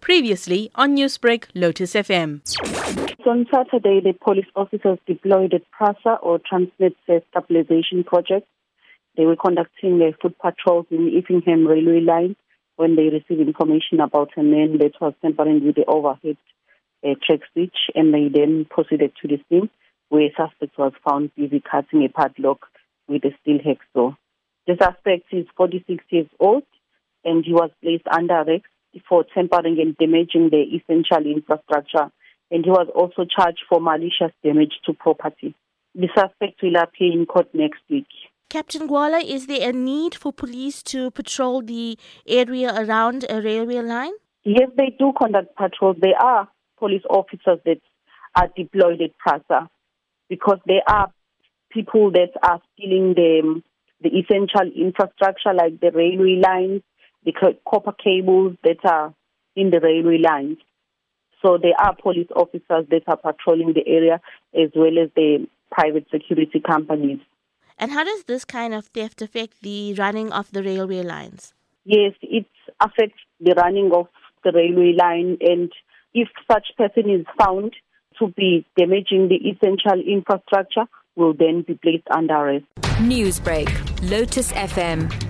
Previously on Newsbreak, Lotus FM. On Saturday, the police officers deployed at PRASA or Transnet Stabilization Project. They were conducting their foot patrols in Effingham railway line when they received information about a man that was tampering with the overhead uh, track switch, and they then proceeded to the scene where a suspect was found busy cutting a padlock with a steel hacksaw. The suspect is 46 years old, and he was placed under arrest for tampering and damaging the essential infrastructure, and he was also charged for malicious damage to property. The suspect will appear in court next week. Captain Gwala, is there a need for police to patrol the area around a railway line? Yes, they do conduct patrols. There are police officers that are deployed at PRASA because there are people that are stealing the, um, the essential infrastructure like the railway lines, the copper cables that are in the railway lines. So there are police officers that are patrolling the area as well as the private security companies. And how does this kind of theft affect the running of the railway lines? Yes, it affects the running of the railway line and if such person is found to be damaging the essential infrastructure, will then be placed under arrest. Newsbreak, Lotus FM,